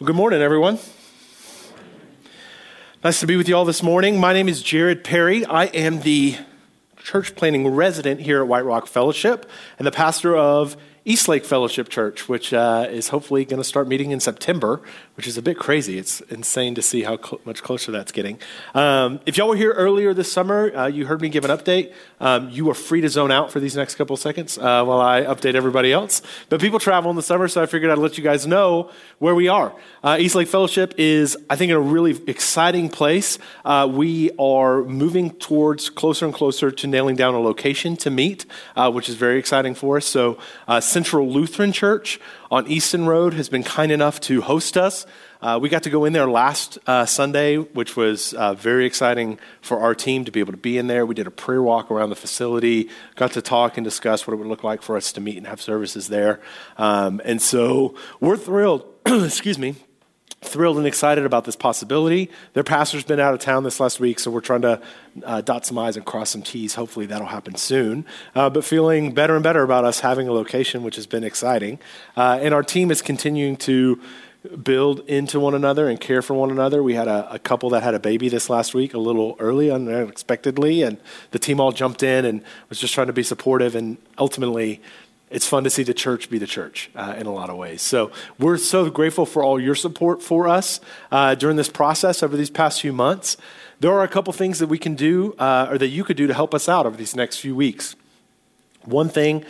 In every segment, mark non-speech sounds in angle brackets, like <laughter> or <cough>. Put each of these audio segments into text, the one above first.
Well, good morning, everyone. Nice to be with you all this morning. My name is Jared Perry. I am the church planning resident here at White Rock Fellowship and the pastor of Eastlake Fellowship Church, which uh, is hopefully going to start meeting in September, which is a bit crazy. It's insane to see how cl- much closer that's getting. Um, if y'all were here earlier this summer, uh, you heard me give an update. Um, you are free to zone out for these next couple seconds uh, while I update everybody else. But people travel in the summer, so I figured I'd let you guys know where we are. Uh, Eastlake Fellowship is, I think, in a really exciting place. Uh, we are moving towards closer and closer to nailing down a location to meet, uh, which is very exciting for us. So, Central Lutheran Church on Easton Road has been kind enough to host us. Uh, we got to go in there last uh, Sunday, which was uh, very exciting for our team to be able to be in there. We did a prayer walk around the facility, got to talk and discuss what it would look like for us to meet and have services there. Um, and so we're thrilled, <clears throat> excuse me, thrilled and excited about this possibility. Their pastor's been out of town this last week, so we're trying to uh, dot some I's and cross some T's. Hopefully that'll happen soon. Uh, but feeling better and better about us having a location, which has been exciting. Uh, and our team is continuing to build into one another and care for one another. We had a, a, couple that had a baby this last week, a little early, unexpectedly, and the team all jumped in and was just trying to be supportive. And ultimately, it's fun to see the church be the church uh, in a lot of ways. So we're so grateful for all your support for us uh, during this process over these past few months. There are a couple things that we can do uh, or that you could do to help us out over these next few weeks. One thing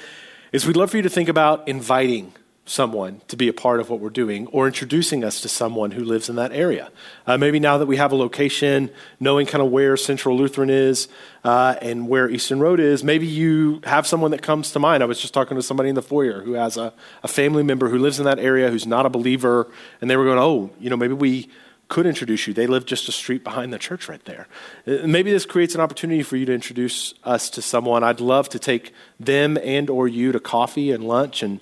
is we'd love for you to think about inviting someone to be a part of what we're doing or introducing us to someone who lives in that area. Uh, maybe now that we have a location, knowing kind of where Central Lutheran is uh, and where Easton Road is, maybe you have someone that comes to mind. I was just talking to somebody in the foyer who has a, a family member who lives in that area who's not a believer, and they were going, oh, you know, maybe we could introduce you. They live just a street behind the church right there. Uh, maybe this creates an opportunity for you to introduce us to someone. I'd love to take them and or you to coffee and lunch and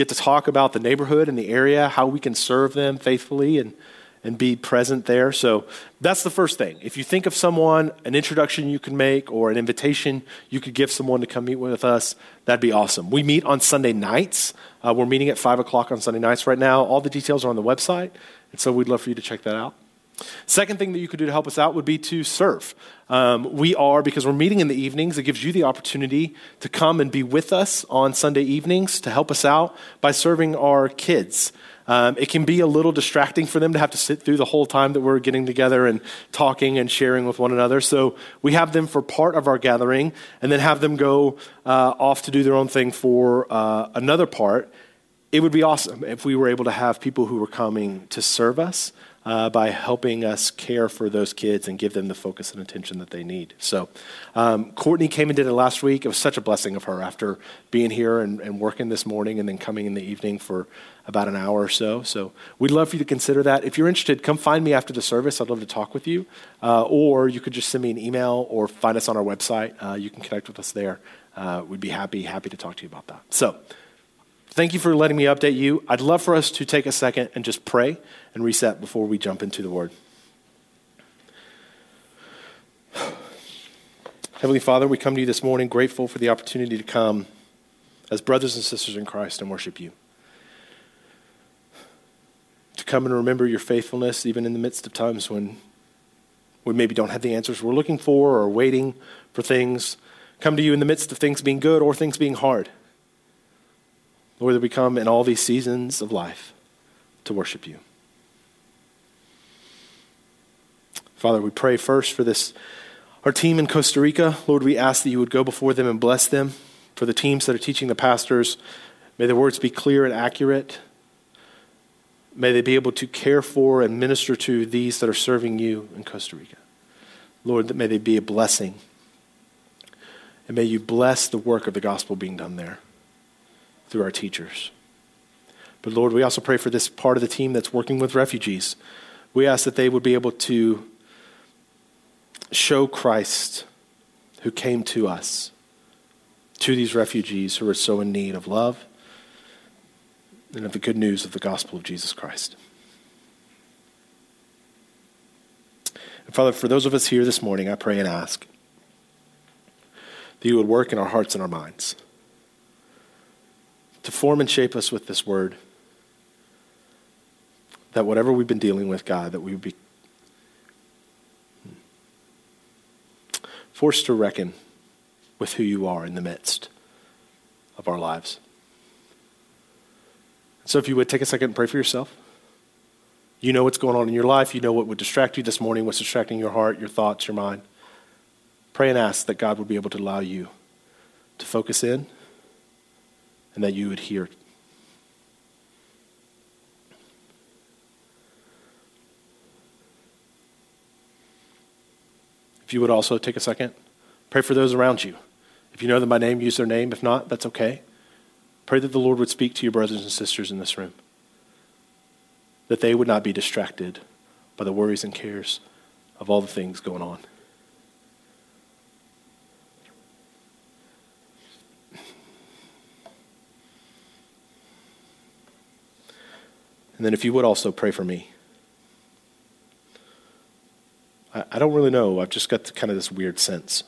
get to talk about the neighborhood and the area, how we can serve them faithfully and, and be present there. So that's the first thing. If you think of someone, an introduction you can make or an invitation you could give someone to come meet with us, that'd be awesome. We meet on Sunday nights. Uh, we're meeting at 5 o'clock on Sunday nights right now. All the details are on the website, and so we'd love for you to check that out. Second thing that you could do to help us out would be to serve. Um, we are, because we're meeting in the evenings, it gives you the opportunity to come and be with us on Sunday evenings to help us out by serving our kids. Um, it can be a little distracting for them to have to sit through the whole time that we're getting together and talking and sharing with one another. So we have them for part of our gathering and then have them go uh, off to do their own thing for uh, another part. It would be awesome if we were able to have people who were coming to serve us uh, by helping us care for those kids and give them the focus and attention that they need. So, um, Courtney came and did it last week. It was such a blessing of her after being here and, and working this morning and then coming in the evening for about an hour or so. So, we'd love for you to consider that. If you're interested, come find me after the service. I'd love to talk with you. Uh, or you could just send me an email or find us on our website. Uh, you can connect with us there. Uh, we'd be happy, happy to talk to you about that. So, Thank you for letting me update you. I'd love for us to take a second and just pray and reset before we jump into the word. Heavenly Father, we come to you this morning grateful for the opportunity to come as brothers and sisters in Christ and worship you. To come and remember your faithfulness even in the midst of times when we maybe don't have the answers we're looking for or waiting for things. Come to you in the midst of things being good or things being hard. Lord, that we come in all these seasons of life to worship you. Father, we pray first for this, our team in Costa Rica. Lord, we ask that you would go before them and bless them. For the teams that are teaching the pastors, may the words be clear and accurate. May they be able to care for and minister to these that are serving you in Costa Rica. Lord, that may they be a blessing. And may you bless the work of the gospel being done there through our teachers. But Lord, we also pray for this part of the team that's working with refugees. We ask that they would be able to show Christ who came to us, to these refugees who are so in need of love and of the good news of the gospel of Jesus Christ. And Father, for those of us here this morning, I pray and ask that you would work in our hearts and our minds to form and shape us with this word. that whatever we've been dealing with, God, that we would be forced to reckon with who you are in the midst of our lives. So if you would take a second and pray for yourself. You know what's going on in your life. You know what would distract you this morning, what's distracting your heart, your thoughts, your mind. Pray and ask that God would be able to allow you to focus in and that you would hear. If you would also take a second, pray for those around you. If you know them by name, use their name. If not, that's okay. Pray that the Lord would speak to your brothers and sisters in this room, that they would not be distracted by the worries and cares of all the things going on. And then, if you would also pray for me. I, I don't really know. I've just got kind of this weird sense,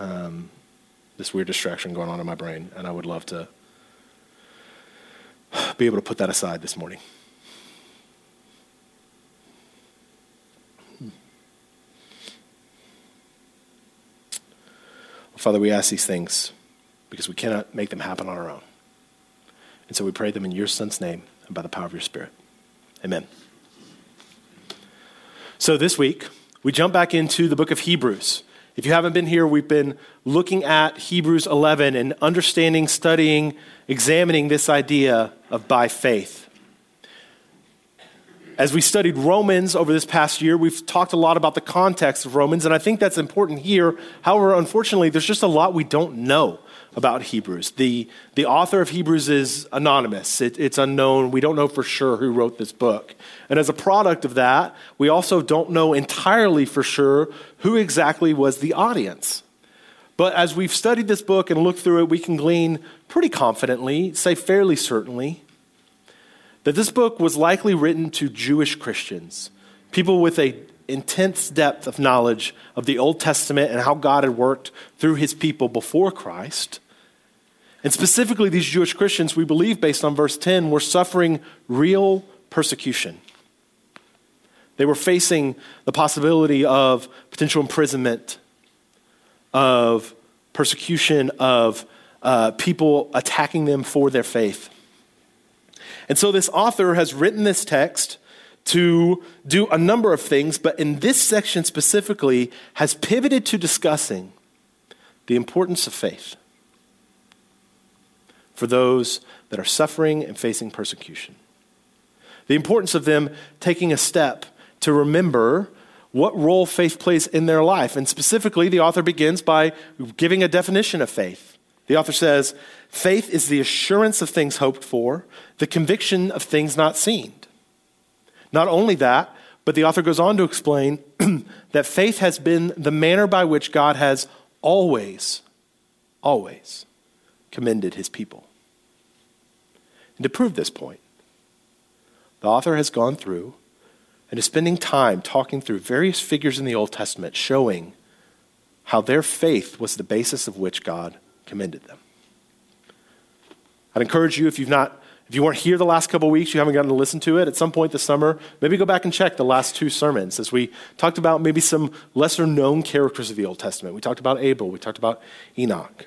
um, this weird distraction going on in my brain, and I would love to be able to put that aside this morning. Father, we ask these things because we cannot make them happen on our own. And so we pray them in your Son's name and by the power of your Spirit. Amen. So this week, we jump back into the book of Hebrews. If you haven't been here, we've been looking at Hebrews 11 and understanding, studying, examining this idea of by faith. As we studied Romans over this past year, we've talked a lot about the context of Romans, and I think that's important here. However, unfortunately, there's just a lot we don't know about Hebrews. The, the author of Hebrews is anonymous, it, it's unknown. We don't know for sure who wrote this book. And as a product of that, we also don't know entirely for sure who exactly was the audience. But as we've studied this book and looked through it, we can glean pretty confidently, say fairly certainly, that this book was likely written to Jewish Christians, people with a intense depth of knowledge of the Old Testament and how God had worked through his people before Christ. And specifically, these Jewish Christians, we believe, based on verse 10, were suffering real persecution. They were facing the possibility of potential imprisonment, of persecution, of uh, people attacking them for their faith. And so, this author has written this text to do a number of things, but in this section specifically, has pivoted to discussing the importance of faith for those that are suffering and facing persecution. The importance of them taking a step to remember what role faith plays in their life. And specifically, the author begins by giving a definition of faith. The author says, Faith is the assurance of things hoped for, the conviction of things not seen. Not only that, but the author goes on to explain <clears throat> that faith has been the manner by which God has always, always commended his people. And to prove this point, the author has gone through and is spending time talking through various figures in the Old Testament showing how their faith was the basis of which God commended them. I'd encourage you, if you've not, if you weren't here the last couple weeks, you haven't gotten to listen to it, at some point this summer, maybe go back and check the last two sermons as we talked about maybe some lesser known characters of the Old Testament. We talked about Abel, we talked about Enoch.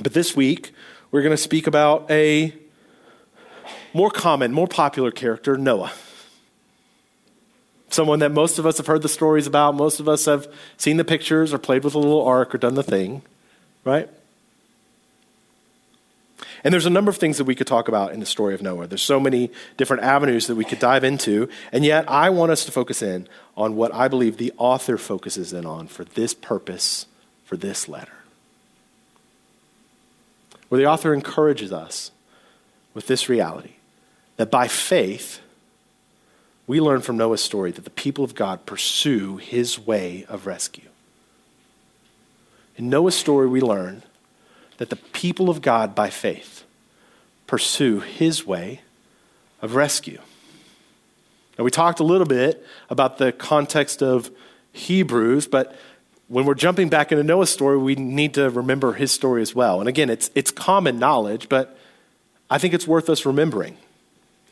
But this week, we're going to speak about a more common, more popular character, Noah. Someone that most of us have heard the stories about, most of us have seen the pictures or played with a little ark or done the thing, right? And there's a number of things that we could talk about in the story of Noah. There's so many different avenues that we could dive into, and yet I want us to focus in on what I believe the author focuses in on for this purpose, for this letter. Where the author encourages us with this reality that by faith, we learn from Noah's story that the people of God pursue his way of rescue. In Noah's story, we learn that the people of God, by faith, pursue his way of rescue. Now, we talked a little bit about the context of Hebrews, but when we're jumping back into Noah's story, we need to remember his story as well. And again, it's, it's common knowledge, but I think it's worth us remembering.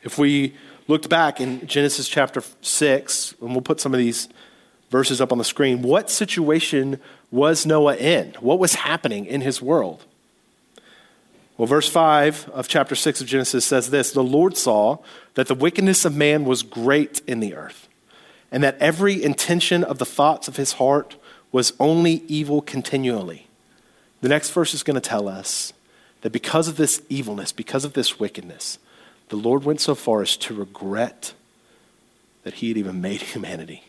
If we looked back in Genesis chapter 6, and we'll put some of these verses up on the screen, what situation was Noah in? What was happening in his world? Well, verse 5 of chapter 6 of Genesis says this The Lord saw that the wickedness of man was great in the earth, and that every intention of the thoughts of his heart was only evil continually. The next verse is going to tell us that because of this evilness, because of this wickedness, the Lord went so far as to regret that he had even made <laughs> humanity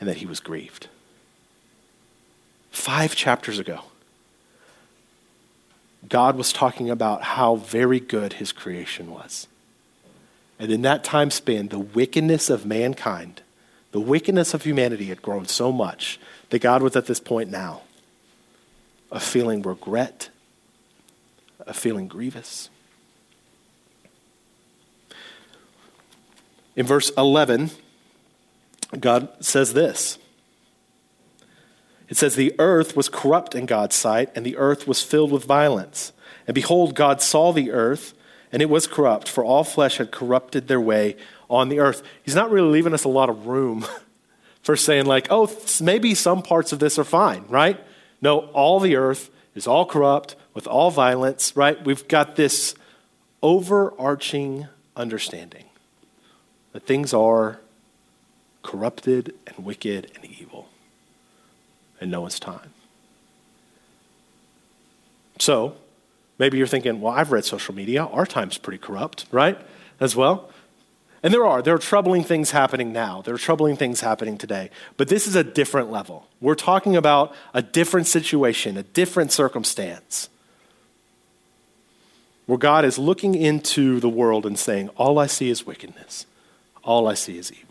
and that he was grieved. Five chapters ago, God was talking about how very good his creation was. And in that time span, the wickedness of mankind, the wickedness of humanity had grown so much that God was at this point now of feeling regret, of feeling grievous. In verse 11, God says this. It says, The earth was corrupt in God's sight, and the earth was filled with violence. And behold, God saw the earth, and it was corrupt, for all flesh had corrupted their way on the earth. He's not really leaving us a lot of room <laughs> for saying, like, oh, maybe some parts of this are fine, right? No, all the earth is all corrupt with all violence, right? We've got this overarching understanding that things are corrupted and wicked and evil in Noah's time. So, maybe you're thinking, well, I've read social media. Our time's pretty corrupt, right? As well. And there are. There are troubling things happening now. There are troubling things happening today. But this is a different level. We're talking about a different situation, a different circumstance. Where God is looking into the world and saying, All I see is wickedness, all I see is evil.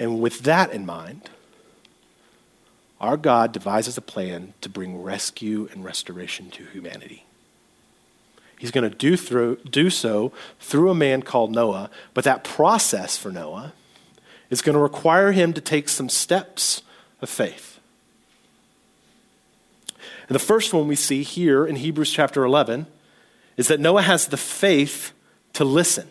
And with that in mind, our God devises a plan to bring rescue and restoration to humanity. He's going to do, through, do so through a man called Noah, but that process for Noah is going to require him to take some steps of faith. And the first one we see here in Hebrews chapter 11 is that Noah has the faith to listen.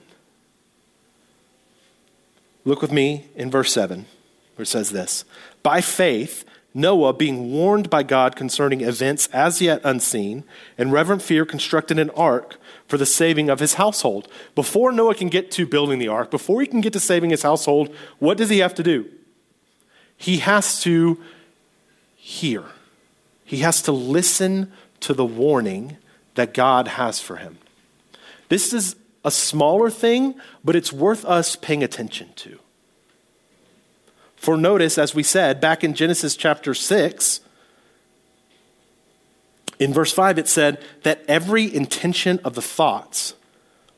Look with me in verse 7, where it says this By faith, Noah, being warned by God concerning events as yet unseen, in reverent fear constructed an ark for the saving of his household. Before Noah can get to building the ark, before he can get to saving his household, what does he have to do? He has to hear. He has to listen to the warning that God has for him. This is a smaller thing, but it's worth us paying attention to. For notice, as we said back in Genesis chapter 6, in verse 5, it said that every intention of the thoughts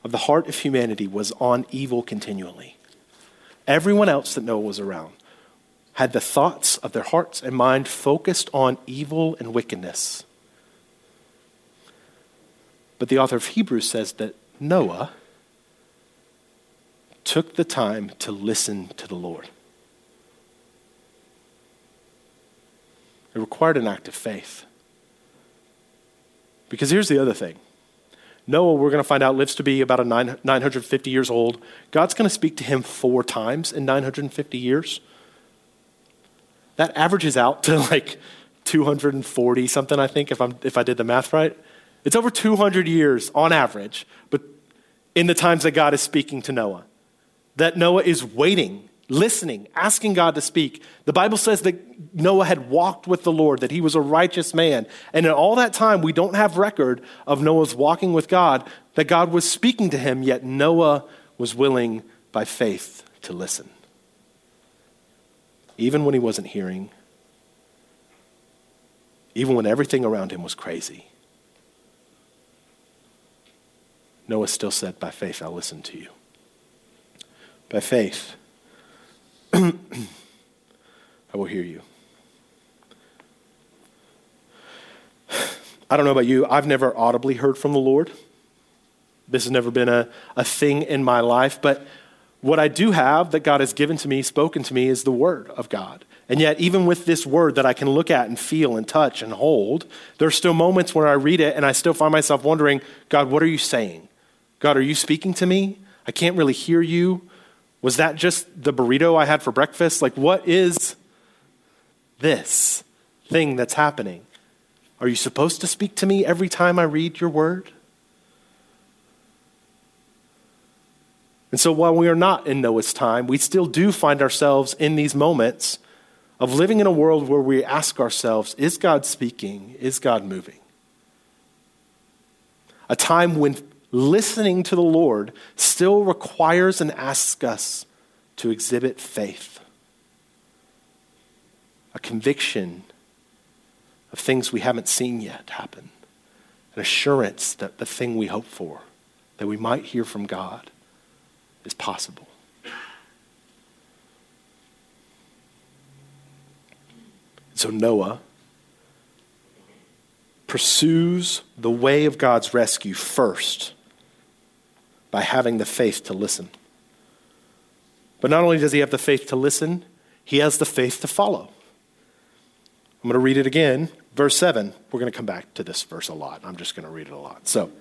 of the heart of humanity was on evil continually. Everyone else that Noah was around had the thoughts of their hearts and mind focused on evil and wickedness. But the author of Hebrews says that Noah took the time to listen to the Lord. It required an act of faith. Because here's the other thing Noah, we're going to find out, lives to be about a nine, 950 years old. God's going to speak to him four times in 950 years. That averages out to like 240 something, I think, if, I'm, if I did the math right. It's over 200 years on average, but in the times that God is speaking to Noah, that Noah is waiting listening, asking God to speak. The Bible says that Noah had walked with the Lord, that he was a righteous man. And in all that time, we don't have record of Noah's walking with God, that God was speaking to him, yet Noah was willing by faith to listen. Even when he wasn't hearing, even when everything around him was crazy. Noah still said, By faith, I'll listen to you. By faith, <clears throat> I will hear you. I don't know about you, I've never audibly heard from the Lord. This has never been a, a thing in my life, but what I do have that God has given to me, spoken to me, is the Word of God. And yet, even with this Word that I can look at and feel and touch and hold, there are still moments where I read it and I still find myself wondering, God, what are you saying? God, are you speaking to me? I can't really hear you. Was that just the burrito I had for breakfast? Like, what is this thing that's happening? Are you supposed to speak to me every time I read your word? And so while we are not in Noah's time, we still do find ourselves in these moments of living in a world where we ask ourselves is God speaking? Is God moving? A time when listening to the Lord still requires and asks us to exhibit faith, a conviction of things we haven't seen yet happen, an assurance that the thing we hope for, that we might hear from God is possible. So Noah pursues the way of God's rescue first by having the faith to listen. But not only does he have the faith to listen, he has the faith to follow. I'm going to read it again. Verse 7. We're going to come back to this verse a lot. I'm just going to read it a lot. So,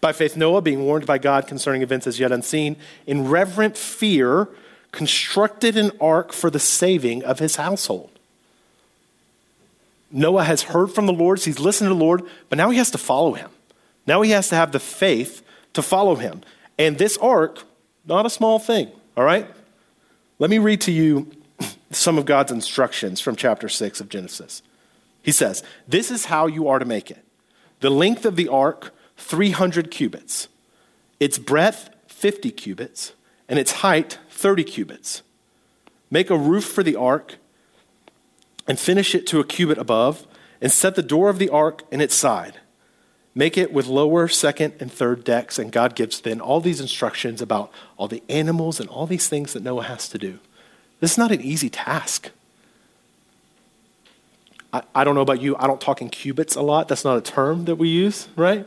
by faith, Noah, being warned by God concerning events as yet unseen, in reverent fear, constructed an ark for the saving of his household. Noah has heard from the Lord, he's listened to the Lord, but now he has to follow him. Now he has to have the faith to follow him. And this ark, not a small thing, all right? Let me read to you <laughs> some of God's instructions from chapter 6 of Genesis. He says, This is how you are to make it. The length of the ark 300 cubits, its breadth 50 cubits, and its height 30 cubits. Make a roof for the ark and finish it to a cubit above, and set the door of the ark in its side. Make it with lower, second, and third decks. And God gives then all these instructions about all the animals and all these things that Noah has to do. This is not an easy task. I, I don't know about you, I don't talk in cubits a lot. That's not a term that we use, right?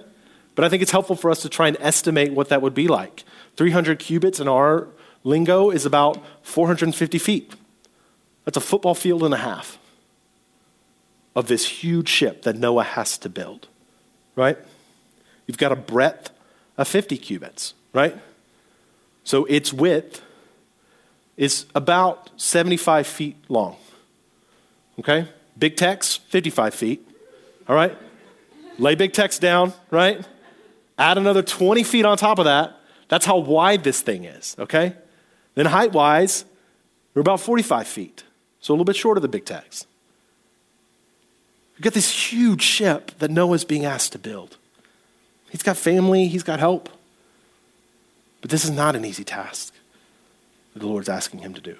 But I think it's helpful for us to try and estimate what that would be like. 300 cubits in our lingo is about 450 feet. That's a football field and a half of this huge ship that Noah has to build, right? You've got a breadth of 50 cubits, right? So its width is about 75 feet long. Okay? Big Tex, 55 feet. All right? Lay Big Tex down, right? Add another 20 feet on top of that. That's how wide this thing is, okay? Then height wise, we're about 45 feet. So a little bit short of the Big Tex. You've got this huge ship that Noah's being asked to build. He's got family, he's got help. But this is not an easy task that the Lord's asking him to do.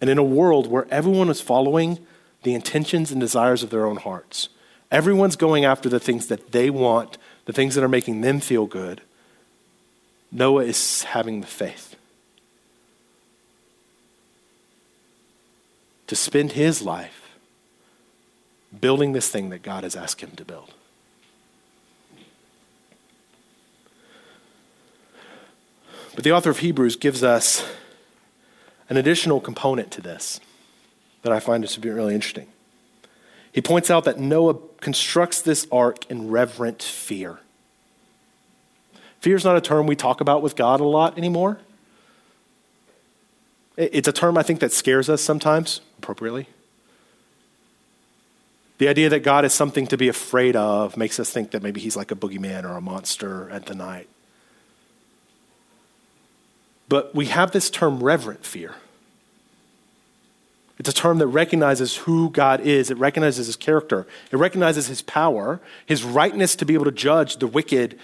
And in a world where everyone is following the intentions and desires of their own hearts, Everyone's going after the things that they want, the things that are making them feel good. Noah is having the faith to spend his life building this thing that God has asked him to build. But the author of Hebrews gives us an additional component to this that I find to be really interesting. He points out that Noah constructs this ark in reverent fear. Fear is not a term we talk about with God a lot anymore. It's a term I think that scares us sometimes, appropriately. The idea that God is something to be afraid of makes us think that maybe he's like a boogeyman or a monster at the night. But we have this term reverent fear. It's a term that recognizes who God is. It recognizes his character. It recognizes his power, his rightness to be able to judge the wicked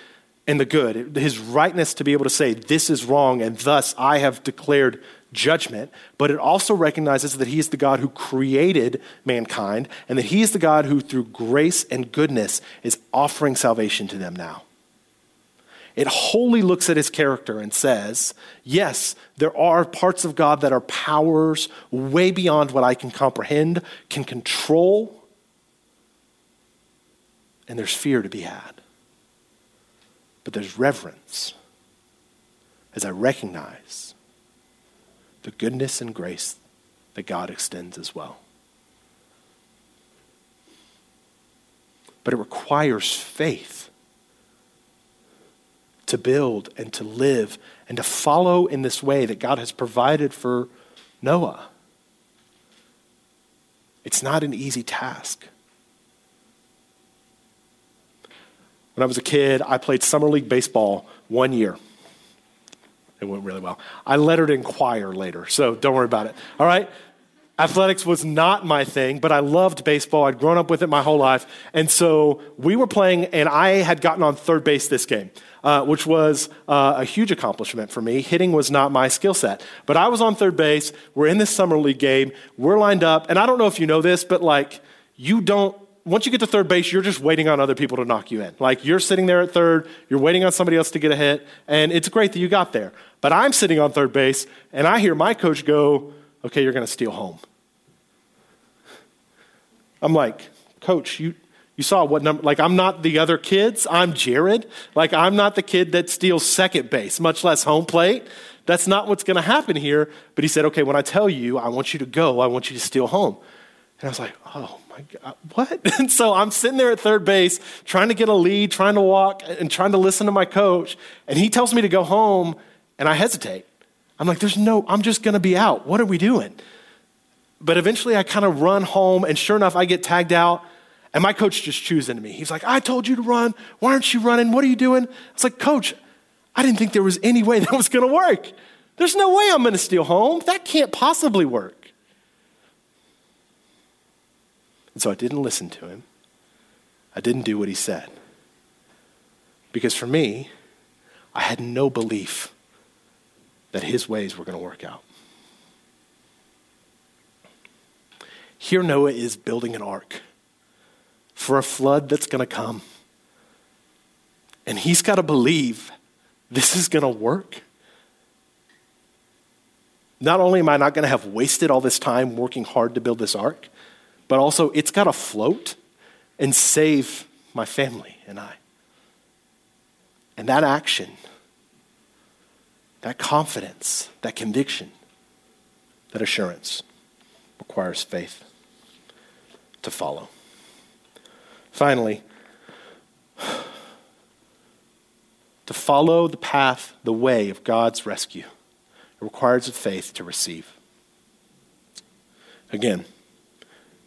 and the good, his rightness to be able to say, This is wrong, and thus I have declared judgment. But it also recognizes that he is the God who created mankind, and that he is the God who, through grace and goodness, is offering salvation to them now. It wholly looks at his character and says, yes, there are parts of God that are powers way beyond what I can comprehend, can control, and there's fear to be had. But there's reverence as I recognize the goodness and grace that God extends as well. But it requires faith to build and to live and to follow in this way that God has provided for Noah. It's not an easy task. When I was a kid, I played Summer League Baseball one year. It went really well. I lettered in choir later, so don't worry about it. All right? Athletics was not my thing, but I loved baseball. I'd grown up with it my whole life. And so we were playing, and I had gotten on third base this game, uh, which was uh, a huge accomplishment for me. Hitting was not my skill set. But I was on third base. We're in this summer league game. We're lined up. And I don't know if you know this, but like, you don't once you get to third base, you're just waiting on other people to knock you in. Like you're sitting there at third, you're waiting on somebody else to get a hit, and it's great that you got there. But I'm sitting on third base, and I hear my coach go, Okay, you're going to steal home. I'm like, Coach, you, you saw what number, like, I'm not the other kids. I'm Jared. Like, I'm not the kid that steals second base, much less home plate. That's not what's going to happen here. But he said, Okay, when I tell you, I want you to go, I want you to steal home. And I was like, Oh Uh, what? <laughs> And so I'm sitting there at third base, trying to get a lead, trying to walk, and trying to listen to my coach. And he tells me to go home, and I hesitate. I'm like, There's no, I'm just going to be out. What are we doing? But eventually I kind of run home, and sure enough, I get tagged out. And my coach just chews into me. He's like, I told you to run. Why aren't you running? What are you doing? I was like, Coach, I didn't think there was any way <laughs> that was going to work. There's no way I'm going to steal home. That can't possibly work. And so I didn't listen to him. I didn't do what he said. Because for me, I had no belief that his ways were going to work out. Here, Noah is building an ark for a flood that's going to come. And he's got to believe this is going to work. Not only am I not going to have wasted all this time working hard to build this ark, but also it's got to float and save my family and I. And that action, that confidence, that conviction, that assurance requires faith to follow. Finally, to follow the path, the way of God's rescue, it requires a faith to receive. Again,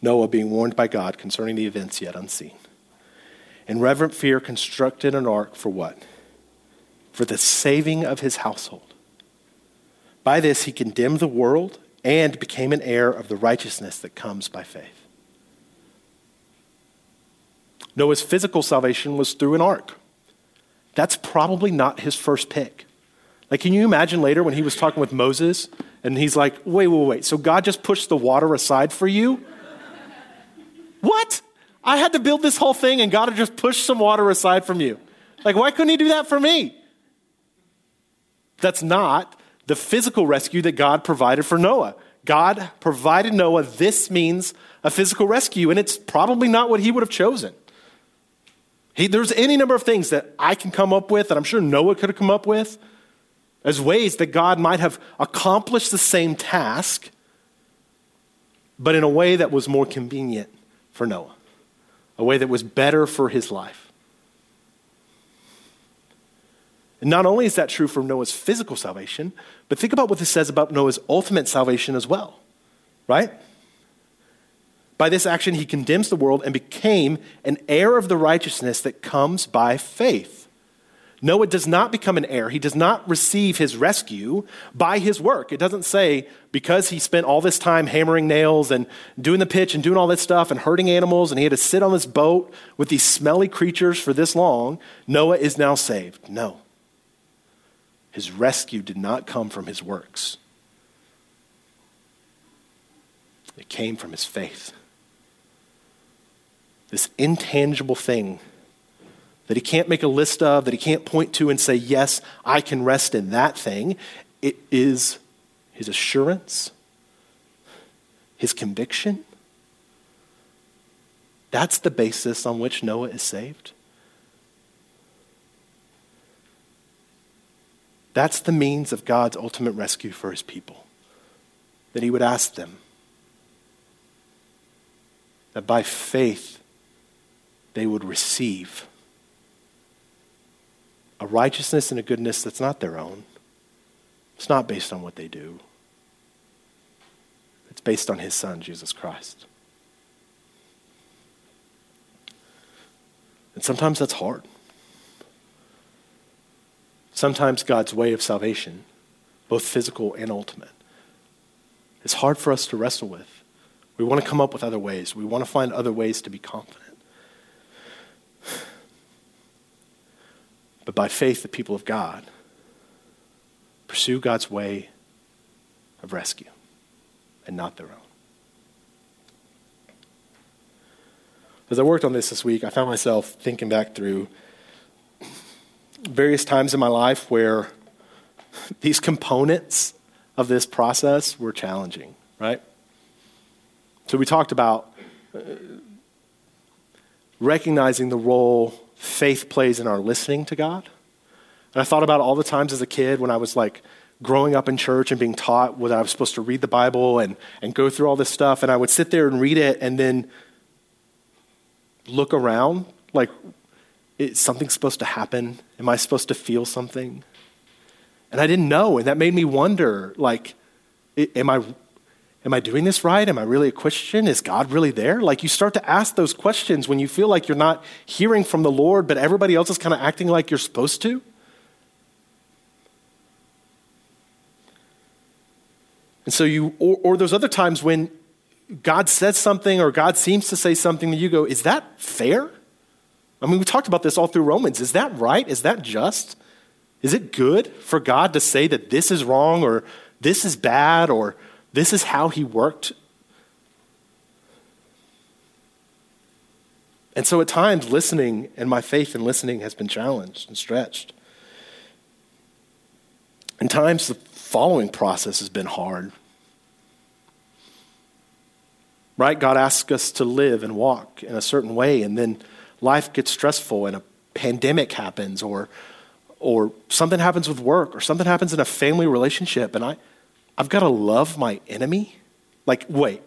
Noah being warned by God concerning the events yet unseen. In reverent fear, constructed an ark for what? For the saving of his household. By this, he condemned the world and became an heir of the righteousness that comes by faith. Noah's physical salvation was through an ark. That's probably not his first pick. Like, can you imagine later when he was talking with Moses and he's like, wait, wait, wait, so God just pushed the water aside for you? What? I had to build this whole thing and God had just pushed some water aside from you. Like, why couldn't he do that for me? That's not the physical rescue that God provided for Noah. God provided Noah this means a physical rescue, and it's probably not what he would have chosen. He, there's any number of things that I can come up with, that I'm sure Noah could have come up with, as ways that God might have accomplished the same task, but in a way that was more convenient for Noah, a way that was better for his life. And not only is that true for Noah's physical salvation, but think about what this says about Noah's ultimate salvation as well, right? By this action, he condemns the world and became an heir of the righteousness that comes by faith. Noah does not become an heir. He does not receive his rescue by his work. It doesn't say because he spent all this time hammering nails and doing the pitch and doing all this stuff and hurting animals and he had to sit on this boat with these smelly creatures for this long, Noah is now saved. No. His rescue did not come from his works, it came from his faith this intangible thing that he can't make a list of, that he can't point to and say, Yes, I can rest in that thing. It is his assurance, his conviction. That's the basis on which Noah is saved. That's the means of God's ultimate rescue for his people. That he would ask them that by faith they would receive a righteousness and a goodness that's not their own. It's not based on what they do, it's based on his son, Jesus Christ. And sometimes that's hard. Sometimes God's way of salvation, both physical and ultimate, is hard for us to wrestle with. We want to come up with other ways. We want to find other ways to be confident. But by faith, the people of God pursue God's way of rescue and not their own. As I worked on this this week, I found myself thinking back through various times in my life where <laughs> these components of this process were challenging, right? So we talked about uh, recognizing the role faith plays in our listening to God. And I thought about all the times as a kid when I was like growing up in church and being taught that I was supposed to read the Bible and, and go through all this stuff. And I would sit there and read it and then look around like, is something supposed to happen? Am I supposed to feel something? And I didn't know. And that made me wonder like, am I, am I doing this right? Am I really a Christian? Is God really there? Like, you start to ask those questions when you feel like you're not hearing from the Lord, but everybody else is kind of acting like you're supposed to. And so you, or, or those other times when God says something or God seems to say something that you go, is that fair? I mean, we talked about this all through Romans. Is that right? Is that just? Is it good for God to say that this is wrong or this is bad or this is how he worked? And so at times, listening and my faith in listening has been challenged and stretched. In times, the following process has been hard. Right? God asks us to live and walk in a certain way, and then life gets stressful, and a pandemic happens, or, or something happens with work, or something happens in a family relationship, and I, I've got to love my enemy? Like, wait,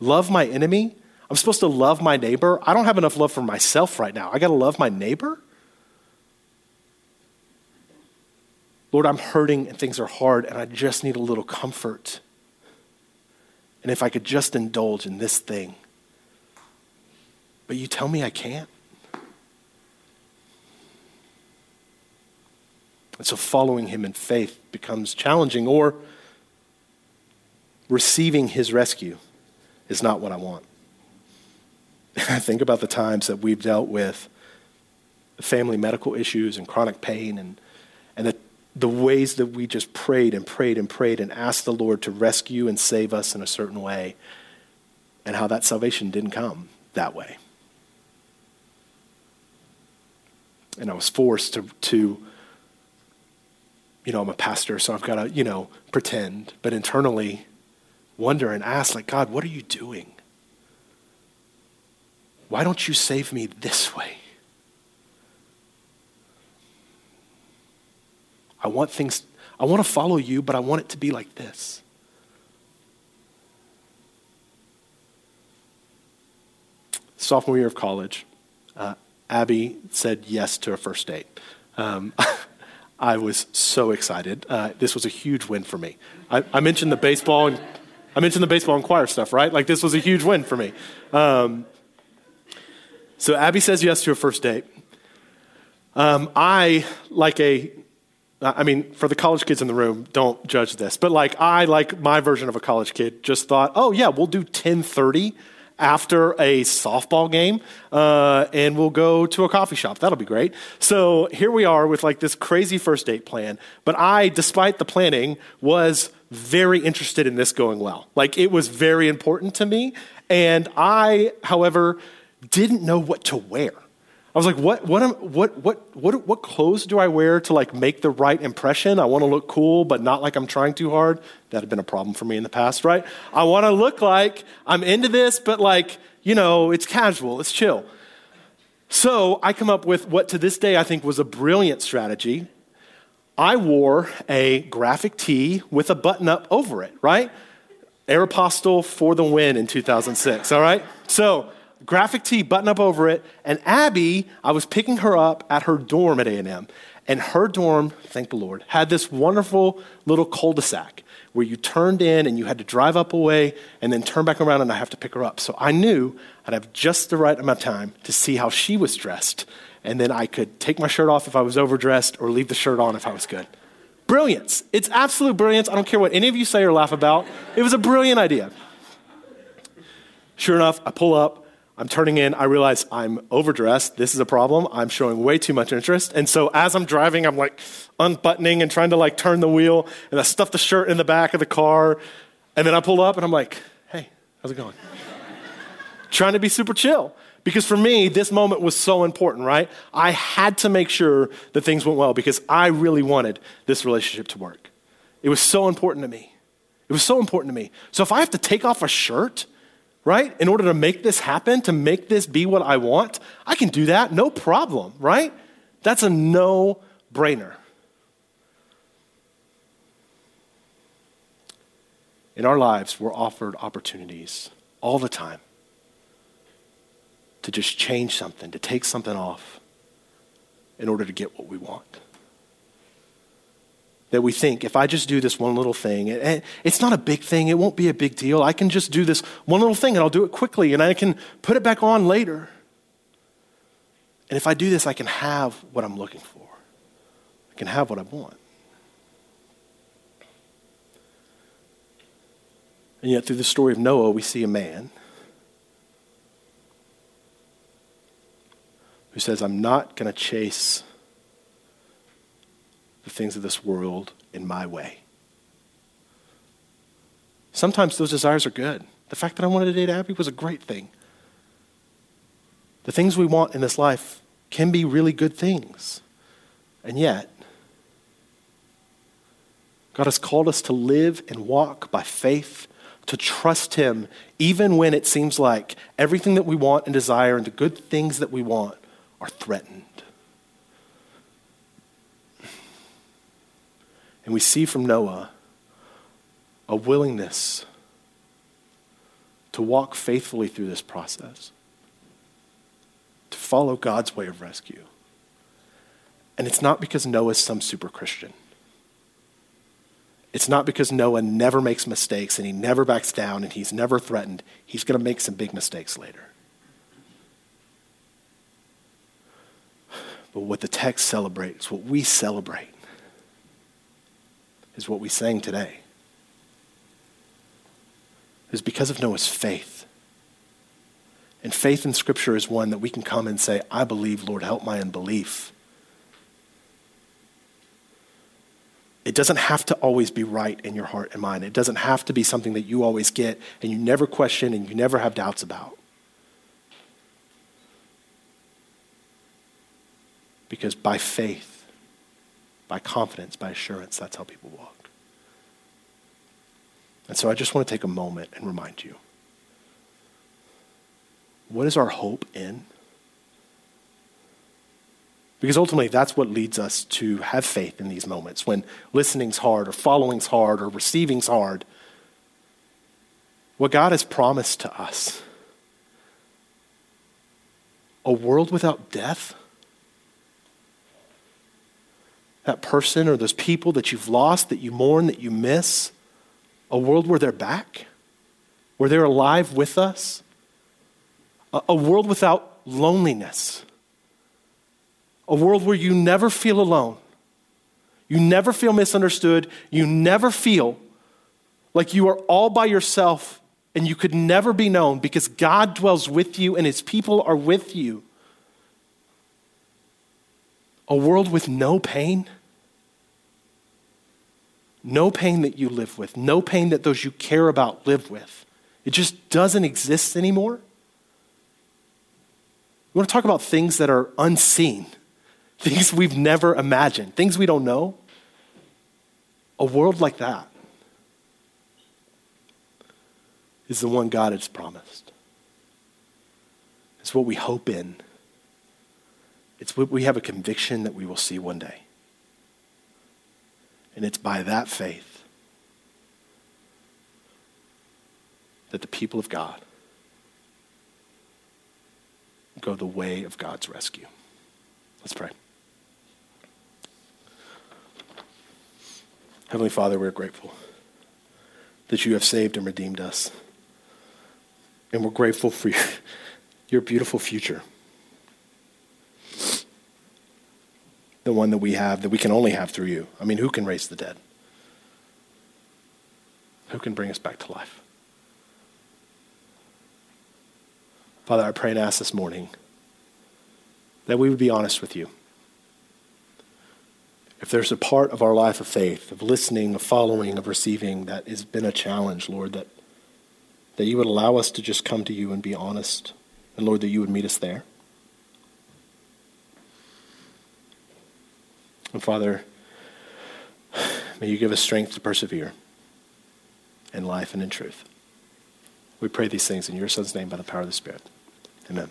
love my enemy? I'm supposed to love my neighbor? I don't have enough love for myself right now. I got to love my neighbor? Lord, I'm hurting and things are hard and I just need a little comfort. And if I could just indulge in this thing. But you tell me I can't. And so following him in faith becomes challenging, or receiving his rescue is not what I want. <laughs> I think about the times that we've dealt with family medical issues and chronic pain and, and the the ways that we just prayed and prayed and prayed and asked the Lord to rescue and save us in a certain way, and how that salvation didn't come that way. And I was forced to, to you know, I'm a pastor, so I've got to, you know, pretend, but internally wonder and ask, like, God, what are you doing? Why don't you save me this way? I want things, I want to follow you, but I want it to be like this. Sophomore year of college, uh, Abby said yes to a first date. Um, <laughs> I was so excited. Uh, this was a huge win for me. I, I, mentioned the baseball and I mentioned the baseball and choir stuff, right? Like this was a huge win for me. Um, so Abby says yes to a first date. Um, I, like a I mean, for the college kids in the room, don't judge this. But like I, like my version of a college kid, just thought, oh yeah, we'll do 1030 after a softball game, uh, and we'll go to a coffee shop. That'll be great. So here we are with like this crazy first date plan. But I, despite the planning, was very interested in this going well. Like it was very important to me. And I, however, didn't know what to wear. I was like, what, what, am, what, what, what, what clothes do I wear to like make the right impression? I want to look cool, but not like I'm trying too hard. That had been a problem for me in the past, right? I want to look like I'm into this, but like, you know, it's casual, it's chill. So I come up with what to this day I think was a brilliant strategy. I wore a graphic tee with a button up over it, right? Aeropostale for the win in 2006, all right? So graphic tee, button up over it. And Abby, I was picking her up at her dorm at A&M. And her dorm, thank the Lord, had this wonderful little cul de sac where you turned in and you had to drive up a way and then turn back around and I have to pick her up. So I knew I'd have just the right amount of time to see how she was dressed. And then I could take my shirt off if I was overdressed or leave the shirt on if I was good. Brilliance. It's absolute brilliance. I don't care what any of you say or laugh about. It was a brilliant idea. Sure enough, I pull up, I'm turning in, I realize I'm overdressed. This is a problem. I'm showing way too much interest. And so as I'm driving, I'm like unbuttoning and trying to like turn the wheel, and I stuff the shirt in the back of the car. And then I pull up and I'm like, hey, how's it going? <laughs> trying to be super chill. Because for me, this moment was so important, right? I had to make sure that things went well because I really wanted this relationship to work. It was so important to me. It was so important to me. So if I have to take off a shirt, right, in order to make this happen, to make this be what I want, I can do that, no problem, right? That's a no brainer. In our lives, we're offered opportunities all the time to just change something, to take something off in order to get what we want. That we think, if I just do this one little thing, it's not a big thing, it won't be a big deal. I can just do this one little thing and I'll do it quickly and I can put it back on later. And if I do this, I can have what I'm looking for, I can have what I want. And yet, through the story of Noah, we see a man who says, I'm not going to chase the things of this world in my way. Sometimes those desires are good. The fact that I wanted to date Abby was a great thing. The things we want in this life can be really good things. And yet, God has called us to live and walk by faith, to trust Him, even when it seems like everything that we want and desire and the good things that we want are threatened. And we see from Noah a willingness to walk faithfully through this process, to follow God's way of rescue. And it's not because Noah's some super Christian. It's not because Noah never makes mistakes and he never backs down and he's never threatened. He's going to make some big mistakes later. But what the text celebrates, what we celebrate, is what we sang today. Is because of Noah's faith. And faith in Scripture is one that we can come and say, I believe, Lord, help my unbelief. It doesn't have to always be right in your heart and mind. It doesn't have to be something that you always get and you never question and you never have doubts about. Because by faith, by confidence, by assurance, that's how people walk. And so I just want to take a moment and remind you what is our hope in? Because ultimately, that's what leads us to have faith in these moments when listening's hard, or following's hard, or receiving's hard. What God has promised to us a world without death that person or those people that you've lost, that you mourn, that you miss, a world where they're back, where they're alive with us, a, a world without loneliness, a world where you never feel alone, you never feel misunderstood, you never feel like you are all by yourself and you could never be known because God dwells with you and his people are with you. A world with no pain. No pain that you live with. No pain that those you care about live with. It just doesn't exist anymore. We want to talk about things that are unseen, <laughs> things we've never imagined, things we don't know. A world like that is the one God has promised. It's what we hope in. It's what we have a conviction that we will see one day. And it's by that faith that the people of God go the way of God's rescue. Let's pray. Heavenly Father, we're grateful that you have saved and redeemed us. And we're grateful for your, your beautiful future. The one that we have, that we can only have through you. I mean, who can raise the dead? Who can bring us back to life? Father, I pray and ask this morning that we would be honest with you. If there's a part of our life of faith, of listening, of following, of receiving that has been a challenge, Lord, that, that you would allow us to just come to you and be honest. And Lord, that you would meet us there. And Father, may you give us strength to persevere in life and in truth. We pray these things in your Son's name by the power of the Spirit. Amen.